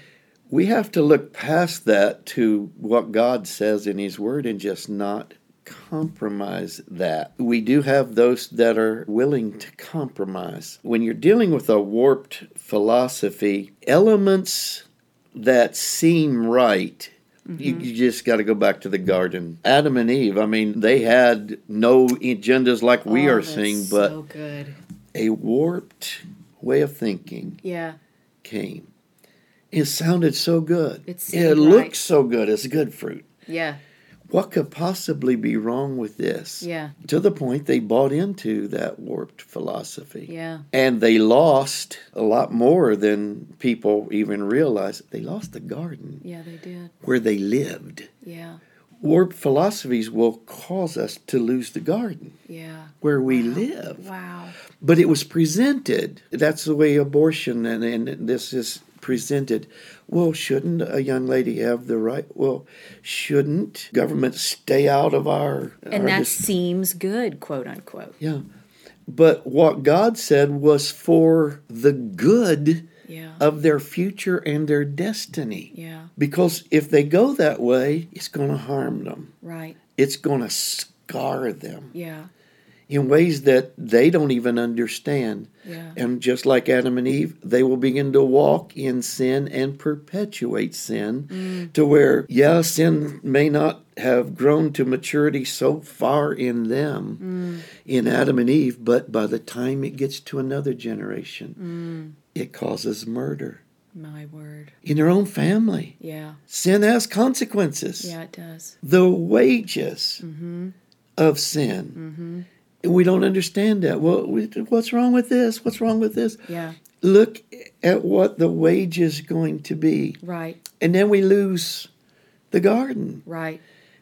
Speaker 2: We have to look past that to what God says in His Word and just not compromise that. We do have those that are willing to compromise. When you're dealing with a warped philosophy, elements that seem right
Speaker 1: Mm-hmm.
Speaker 2: You, you, just got to go back to the garden. Adam and Eve, I mean, they had no agendas like we
Speaker 1: oh,
Speaker 2: are seeing, but
Speaker 1: so
Speaker 2: a warped way of thinking
Speaker 1: yeah.
Speaker 2: came. It sounded so good.
Speaker 1: It,
Speaker 2: it looked so good. It's good fruit.
Speaker 1: Yeah.
Speaker 2: What could possibly be wrong with this?
Speaker 1: Yeah.
Speaker 2: To the point they bought into that warped philosophy.
Speaker 1: Yeah.
Speaker 2: And they lost a lot more than people even realized. They lost the garden.
Speaker 1: Yeah, they did.
Speaker 2: Where they lived.
Speaker 1: Yeah.
Speaker 2: Warped philosophies will cause us to lose the garden.
Speaker 1: Yeah.
Speaker 2: Where we
Speaker 1: wow.
Speaker 2: live.
Speaker 1: Wow.
Speaker 2: But it was presented. That's the way abortion and, and this is presented. Well, shouldn't a young lady have the right? Well, shouldn't government stay out of our?
Speaker 1: And
Speaker 2: our
Speaker 1: that
Speaker 2: dis-
Speaker 1: seems good, quote unquote.
Speaker 2: Yeah. But what God said was for the good
Speaker 1: yeah.
Speaker 2: of their future and their destiny.
Speaker 1: Yeah.
Speaker 2: Because if they go that way, it's going to harm them.
Speaker 1: Right.
Speaker 2: It's going to scar them
Speaker 1: Yeah.
Speaker 2: In ways that they don't even understand.
Speaker 1: Yeah.
Speaker 2: And just like Adam and Eve, they will begin to walk in sin and perpetuate sin
Speaker 1: Mm.
Speaker 2: to where, yeah, sin may not have grown to maturity so far in them,
Speaker 1: Mm.
Speaker 2: in Adam and Eve, but by the time it gets to another generation,
Speaker 1: Mm.
Speaker 2: it causes murder
Speaker 1: My word.
Speaker 2: in their own family.
Speaker 1: Yeah.
Speaker 2: Sin has consequences.
Speaker 1: Yeah, it does.
Speaker 2: The wages
Speaker 1: Mm-hmm.
Speaker 2: of sin.
Speaker 1: Mm-hmm.
Speaker 2: And we don't understand that. Well, we- what's wrong with this? What's wrong with this?
Speaker 1: Yeah.
Speaker 2: Look at what the wage is going to be.
Speaker 1: Right.
Speaker 2: And then we lose the garden.
Speaker 1: Right.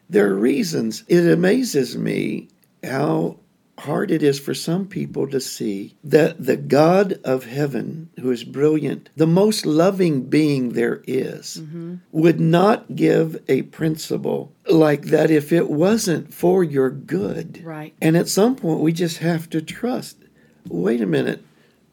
Speaker 2: There are reasons. It amazes me how hard it is for some people to see that the God of heaven, who is brilliant, the most loving being there is, mm-hmm. would not give a principle like that if it wasn't for your good.
Speaker 1: Right.
Speaker 2: And at some point, we just have to trust wait a minute,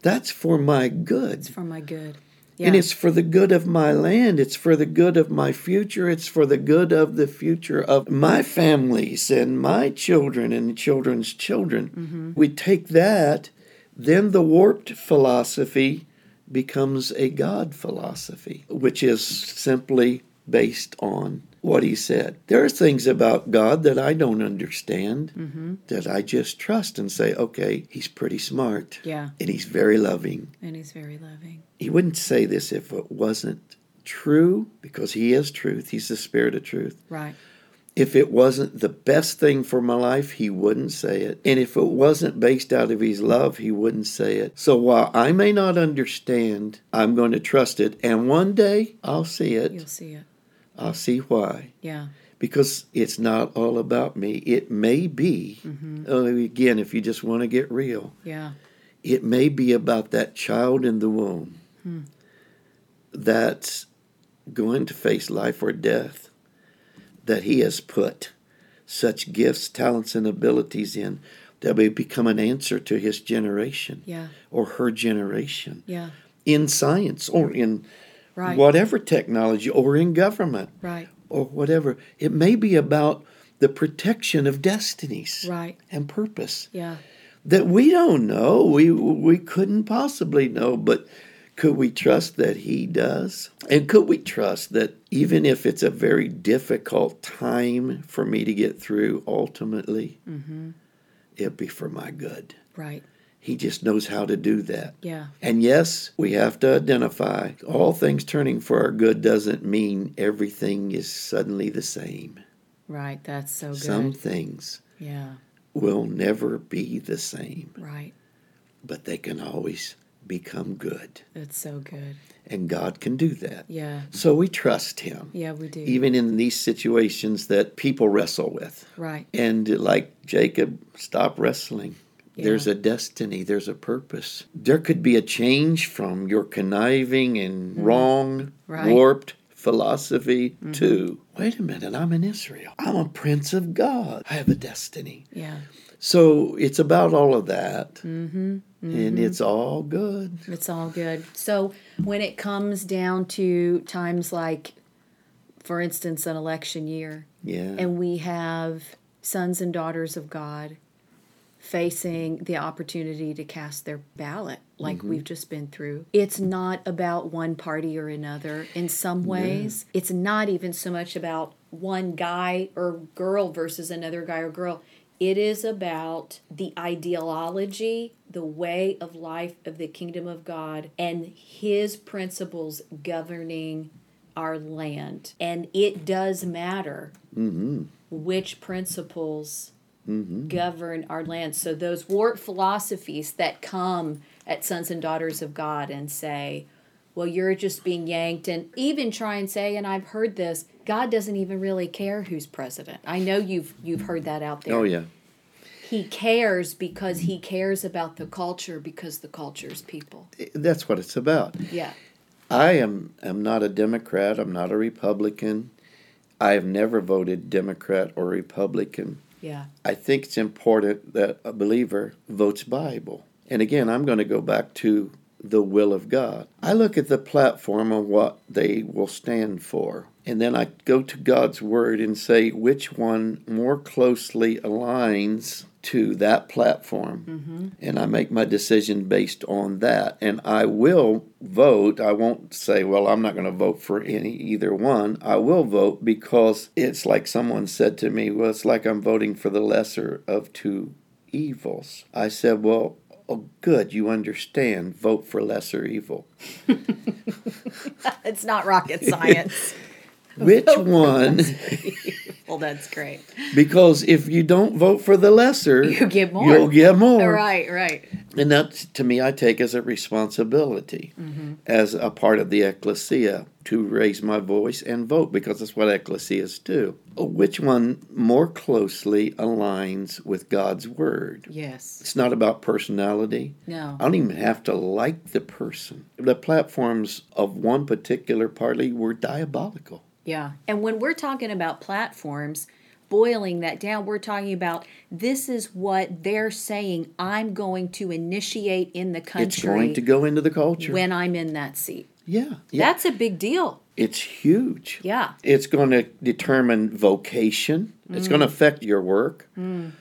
Speaker 2: that's for my good.
Speaker 1: It's for my good. Yeah.
Speaker 2: And it's for the good of my land. It's for the good of my future. It's for the good of the future of my families and my children and children's children.
Speaker 1: Mm-hmm.
Speaker 2: We take that, then the warped philosophy becomes a God philosophy, which is simply based on what he said. There are things about God that I don't understand
Speaker 1: Mm-hmm.
Speaker 2: that I just trust and say, okay, he's pretty smart
Speaker 1: yeah.
Speaker 2: and he's very loving.
Speaker 1: And he's very loving.
Speaker 2: He wouldn't say this if it wasn't true, because he is truth. He's the spirit of truth.
Speaker 1: Right.
Speaker 2: If it wasn't the best thing for my life, he wouldn't say it. And if it wasn't based out of his love, he wouldn't say it. So while I may not understand, I'm going to trust it. And one day I'll see it.
Speaker 1: You'll see it.
Speaker 2: I'll see why.
Speaker 1: Yeah.
Speaker 2: Because it's not all about me. It may be, oh, again, if you just want to get real,
Speaker 1: Yeah.
Speaker 2: it may be about that child in the womb hmm. that's going to face life or death that he has put such gifts, talents, and abilities in that may become an answer to his generation
Speaker 1: Yeah.
Speaker 2: or her generation
Speaker 1: Yeah.
Speaker 2: in science or in
Speaker 1: Right.
Speaker 2: whatever technology or in government
Speaker 1: Right.
Speaker 2: or whatever. It may be about the protection of destinies
Speaker 1: Right.
Speaker 2: and purpose
Speaker 1: Yeah.
Speaker 2: that we don't know. We we couldn't possibly know, but could we trust that he does? And could we trust that even if it's a very difficult time for me to get through, ultimately, mm-hmm. it'll be for my good.
Speaker 1: Right.
Speaker 2: He just knows how to do that.
Speaker 1: Yeah.
Speaker 2: And yes, we have to identify all things turning for our good doesn't mean everything is suddenly the same.
Speaker 1: Right. That's so good.
Speaker 2: Some things
Speaker 1: yeah.
Speaker 2: will never be the same,
Speaker 1: Right.
Speaker 2: but they can always become good.
Speaker 1: That's so good.
Speaker 2: And God can do that.
Speaker 1: Yeah.
Speaker 2: So we trust Him,
Speaker 1: Yeah, we do.
Speaker 2: even in these situations that people wrestle with.
Speaker 1: right.
Speaker 2: And like Jacob, stop wrestling.
Speaker 1: Yeah.
Speaker 2: There's a destiny, there's a purpose. There could be a change from your conniving and wrong,
Speaker 1: Mm-hmm. Right. Mm-hmm.
Speaker 2: warped philosophy to wait a minute, I'm in Israel. I'm a prince of God. I have a destiny.
Speaker 1: Yeah.
Speaker 2: So it's about all of that. Mm-hmm. Mm-hmm. And it's all good.
Speaker 1: It's all good. So when it comes down to times like, for instance, an election year,
Speaker 2: yeah.
Speaker 1: and we have sons and daughters of God facing the opportunity to cast their ballot like mm-hmm. we've just been through. It's not about one party or another. In some ways, yeah. it's not even so much about one guy or girl versus another guy or girl. It is about the ideology, the way of life of the kingdom of God, and His principles governing our land. And it does matter mm-hmm. which principles mm-hmm. govern our land. So, those warped philosophies that come at sons and daughters of God and say, well, you're just being yanked, and even try and say, and I've heard this, God doesn't even really care who's president. I know you've you've heard that out there.
Speaker 2: Oh yeah.
Speaker 1: He cares because he cares about the culture because the culture's people.
Speaker 2: That's what it's about.
Speaker 1: Yeah.
Speaker 2: I am am not a Democrat. I'm not a Republican. I have never voted Democrat or Republican.
Speaker 1: Yeah.
Speaker 2: I think it's important that a believer votes Bible. And again, I'm going to go back to the will of God. I look at the platform of what they will stand for. And then I go to God's word and say which one more closely aligns to that platform. Mm-hmm. And I make my decision based on that. And I will vote. I won't say, well, I'm not going to vote for any either one. I will vote because it's like someone said to me, well, it's like I'm voting for the lesser of two evils. I said, well, Oh, good, you understand. Vote for lesser evil.
Speaker 1: it's not rocket science.
Speaker 2: Which one?
Speaker 1: well, that's great.
Speaker 2: Because if you don't vote for the lesser,
Speaker 1: you get more.
Speaker 2: You'll get more.
Speaker 1: Right, right.
Speaker 2: And that, to me, I take as a responsibility, mm-hmm. as a part of the ecclesia, to raise my voice and vote because that's what ecclesias do. Which one more closely aligns with God's word?
Speaker 1: Yes.
Speaker 2: It's not about personality.
Speaker 1: No.
Speaker 2: I don't even have to like the person. The platforms of one particular party were diabolical.
Speaker 1: Yeah. And when we're talking about platforms, boiling that down, we're talking about this is what they're saying I'm going to initiate in the country.
Speaker 2: It's going to go into the culture.
Speaker 1: When I'm in that seat.
Speaker 2: Yeah. yeah.
Speaker 1: That's a big deal.
Speaker 2: It's huge.
Speaker 1: Yeah.
Speaker 2: It's going to determine vocation, mm. it's going to affect your work. Mm.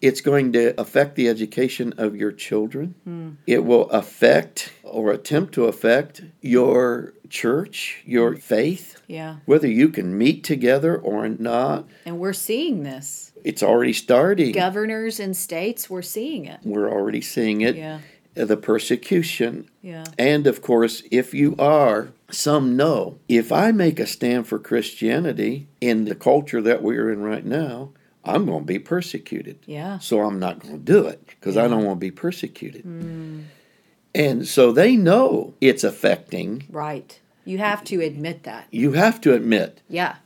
Speaker 2: It's going to affect the education of your children. Mm. It will affect or attempt to affect your church, your faith.
Speaker 1: Yeah.
Speaker 2: Whether you can meet together or not.
Speaker 1: And we're seeing this.
Speaker 2: It's already starting.
Speaker 1: Governors and states, we're seeing it.
Speaker 2: We're already seeing it.
Speaker 1: Yeah.
Speaker 2: The persecution.
Speaker 1: Yeah.
Speaker 2: And of course, if you are, some know, if I make a stand for Christianity in the culture that we're in right now, I'm going to be persecuted.
Speaker 1: Yeah.
Speaker 2: So I'm not going to do it because yeah. I don't want to be persecuted. Mm. And so they know it's affecting.
Speaker 1: Right. You have to admit that.
Speaker 2: You have to admit.
Speaker 1: Yeah.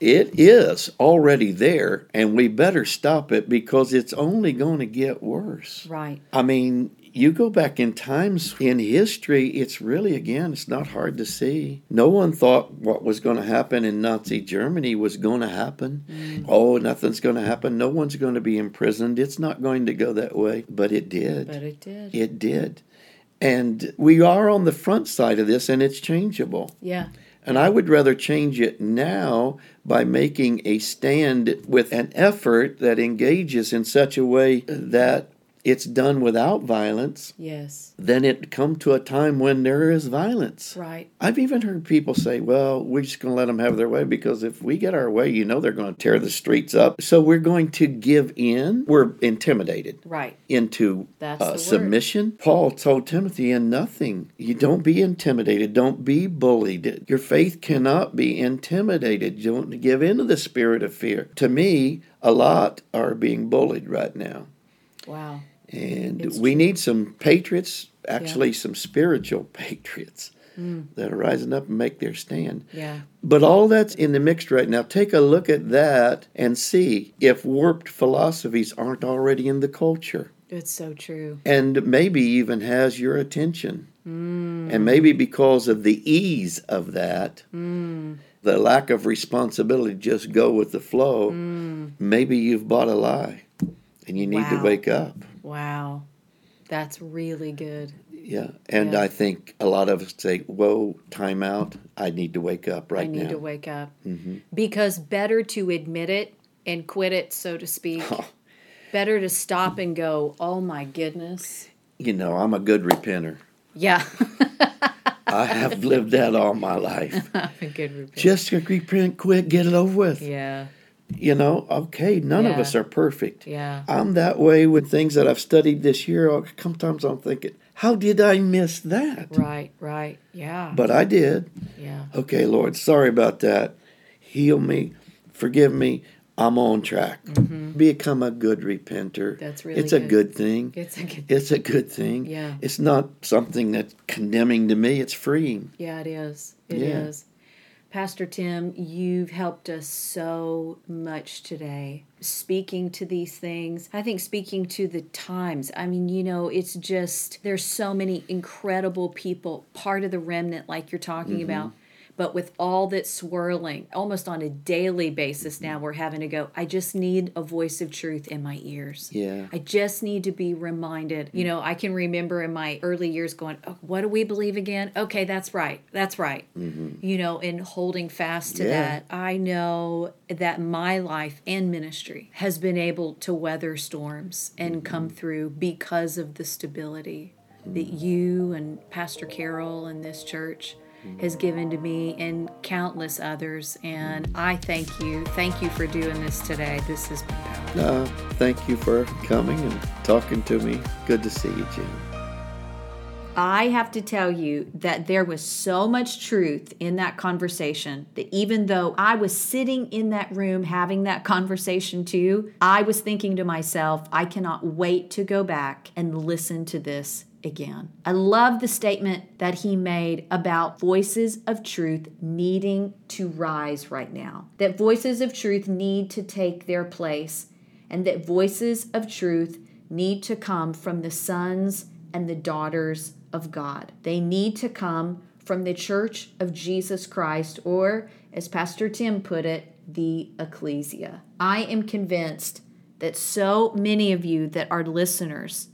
Speaker 2: It is already there, and we better stop it because it's only going to get worse.
Speaker 1: Right.
Speaker 2: I mean, you go back in times in history, it's really, again, it's not hard to see. No one thought what was going to happen in Nazi Germany was going to happen. Mm. Oh, nothing's going to happen. No one's going to be imprisoned. It's not going to go that way. But it did.
Speaker 1: But it did.
Speaker 2: It did. And we are on the front side of this, and it's changeable.
Speaker 1: Yeah.
Speaker 2: And I would rather change it now by making a stand with an effort that engages in such a way that it's done without violence,
Speaker 1: yes,
Speaker 2: then it come to a time when there is violence.
Speaker 1: Right.
Speaker 2: I've even heard people say, "Well, we're just going to let them have their way because if we get our way, you know they're going to tear the streets up. So we're going to give in. We're intimidated,
Speaker 1: right,
Speaker 2: into uh, submission." Paul told Timothy, "In nothing, you don't be intimidated. Don't be bullied. Your faith cannot be intimidated. Don't give in to the spirit of fear." To me, a lot are being bullied right now.
Speaker 1: Wow.
Speaker 2: And it's we true. need some patriots, actually, yeah. some spiritual patriots mm. that are rising up and make their stand.
Speaker 1: Yeah.
Speaker 2: But all that's in the mix right now. Take a look at that and see if warped philosophies aren't already in the culture.
Speaker 1: It's so true.
Speaker 2: And maybe even has your attention. Mm. And maybe because of the ease of that, mm. the lack of responsibility, just go with the flow, mm. maybe you've bought a lie and you need
Speaker 1: Wow.
Speaker 2: to wake up.
Speaker 1: Wow. That's really good.
Speaker 2: Yeah, and
Speaker 1: Yeah.
Speaker 2: I think a lot of us say, "Whoa, time out! I need to wake up right now.
Speaker 1: I need
Speaker 2: now."
Speaker 1: to wake up.
Speaker 2: Mm-hmm.
Speaker 1: Because better to admit it and quit it, so to speak. better to stop and go, oh my goodness.
Speaker 2: You know, I'm a good repenter.
Speaker 1: Yeah.
Speaker 2: I have lived that all my life.
Speaker 1: a good repent.
Speaker 2: Just repent quick, get it over with.
Speaker 1: Yeah.
Speaker 2: You know, okay, none of us are perfect.
Speaker 1: Yeah.
Speaker 2: I'm that way with things that I've studied this year. Oh, Sometimes I'm thinking, how did I miss that?
Speaker 1: Right, right. Yeah.
Speaker 2: But I did.
Speaker 1: yeah.
Speaker 2: Okay, Lord, sorry about that. Heal me, forgive me. I'm on track. Become a good repenter.
Speaker 1: Mm-hmm. That's really
Speaker 2: It's a
Speaker 1: good.
Speaker 2: good thing.
Speaker 1: It's a good
Speaker 2: It's a good thing.
Speaker 1: Yeah.
Speaker 2: It's not something that's condemning to me. It's freeing.
Speaker 1: Yeah, it is. It is. Pastor Tim, you've helped us so much today. Speaking to these things, I think speaking to the times. I mean, you know, it's just, there's so many incredible people, part of the remnant, like you're talking mm-hmm. about. But with all that's swirling, almost on a daily basis now, mm-hmm. we're having to go, I just need a voice of truth in my ears.
Speaker 2: Yeah.
Speaker 1: I just need to be reminded. You mm-hmm. know, I can remember in my early years going, oh, what do we believe again? Okay, that's right. That's right. Mm-hmm. You know, and holding fast to
Speaker 2: Yeah.
Speaker 1: that. I know that my life and ministry has been able to weather storms and come through because of the stability that you and Pastor Carol and this church has given to me and countless others. And I thank you. Thank you for doing this today. This has been powerful.
Speaker 2: Uh, thank you for coming and talking to me. Good to see you, Jim.
Speaker 1: I have to tell you that there was so much truth in that conversation that even though I was sitting in that room having that conversation too, I was thinking to myself, I cannot wait to go back and listen to this again. I love the statement that he made about voices of truth needing to rise right now. That voices of truth need to take their place and that voices of truth need to come from the sons and the daughters of God. They need to come from the church of Jesus Christ, or as Pastor Tim put it, the ecclesia. I am convinced that so many of you that are listeners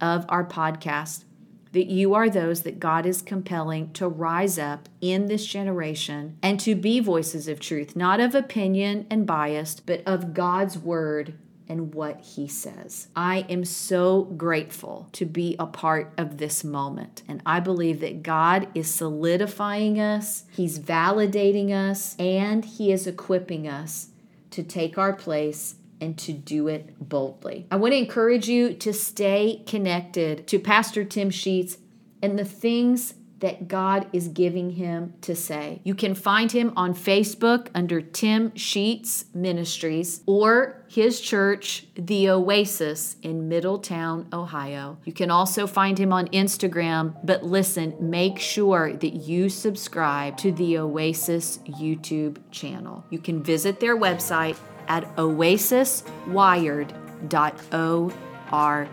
Speaker 1: of our podcast, that you are those that God is compelling to rise up in this generation and to be voices of truth, not of opinion and bias, but of God's word and what he says. I am so grateful to be a part of this moment. And I believe that God is solidifying us, he's validating us, and he is equipping us to take our place and to do it boldly. I want to encourage you to stay connected to Pastor Tim Sheets and the things that God is giving him to say. You can find him on Facebook under Tim Sheets Ministries or his church, The Oasis in Middletown, Ohio. You can also find him on Instagram, but listen, make sure that you subscribe to the Oasis YouTube channel. You can visit their website at oasiswired.org.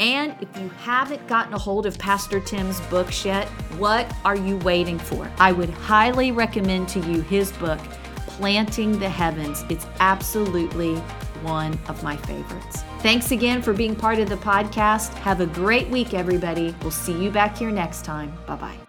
Speaker 1: And if you haven't gotten a hold of Pastor Tim's books yet, what are you waiting for? I would highly recommend to you his book, Planting the Heavens. It's absolutely one of my favorites. Thanks again for being part of the podcast. Have a great week, everybody. We'll see you back here next time. Bye bye.